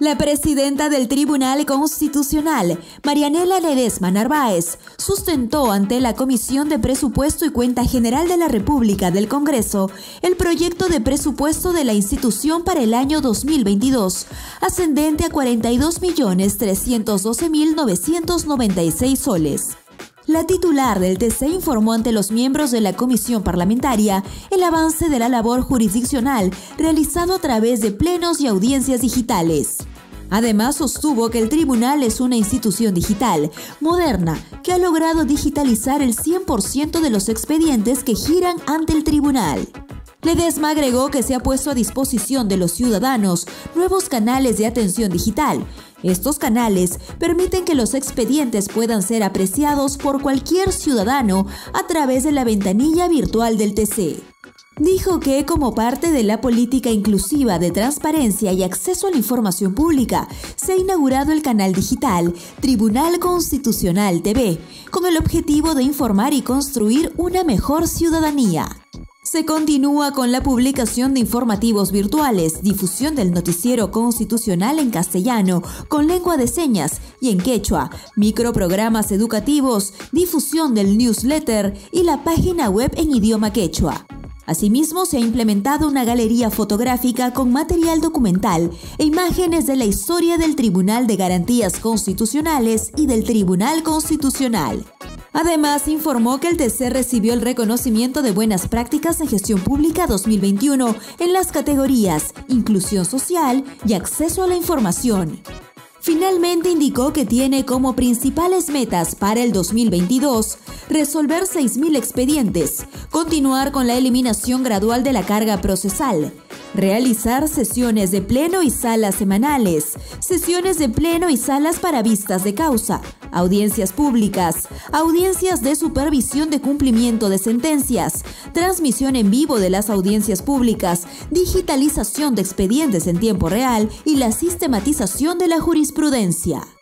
La presidenta del Tribunal Constitucional, Marianela Ledesma Narváez, sustentó ante la Comisión de Presupuesto y Cuenta General de la República del Congreso el proyecto de presupuesto de la institución para el año 2022, ascendente a 42.312.996 soles. La titular del TC informó ante los miembros de la comisión parlamentaria el avance de la labor jurisdiccional realizado a través de plenos y audiencias digitales. Además, sostuvo que el tribunal es una institución digital, moderna, que ha logrado digitalizar el 100% de los expedientes que giran ante el tribunal. Ledesma agregó que se ha puesto a disposición de los ciudadanos nuevos canales de atención digital. Estos canales permiten que los expedientes puedan ser apreciados por cualquier ciudadano a través de la ventanilla virtual del TC dijo que como parte de la política inclusiva de transparencia y acceso a la información pública, se ha inaugurado el canal digital Tribunal Constitucional TV, con el objetivo de informar y construir una mejor ciudadanía. Se continúa con la publicación de informativos virtuales, difusión del noticiero constitucional en castellano, con lengua de señas y en quechua, microprogramas educativos, difusión del newsletter y la página web en idioma quechua. Asimismo, se ha implementado una galería fotográfica con material documental e imágenes de la historia del Tribunal de Garantías Constitucionales y del Tribunal Constitucional. Además, informó que el TC recibió el reconocimiento de buenas prácticas en gestión pública 2021 en las categorías Inclusión Social y Acceso a la Información. Finalmente indicó que tiene como principales metas para el 2022 resolver 6.000 expedientes, continuar con la eliminación gradual de la carga procesal, realizar sesiones de pleno y salas semanales, sesiones de pleno y salas para vistas de causa, audiencias públicas, audiencias de supervisión de cumplimiento de sentencias, transmisión en vivo de las audiencias públicas, digitalización de expedientes en tiempo real y la sistematización de la jurisprudencia.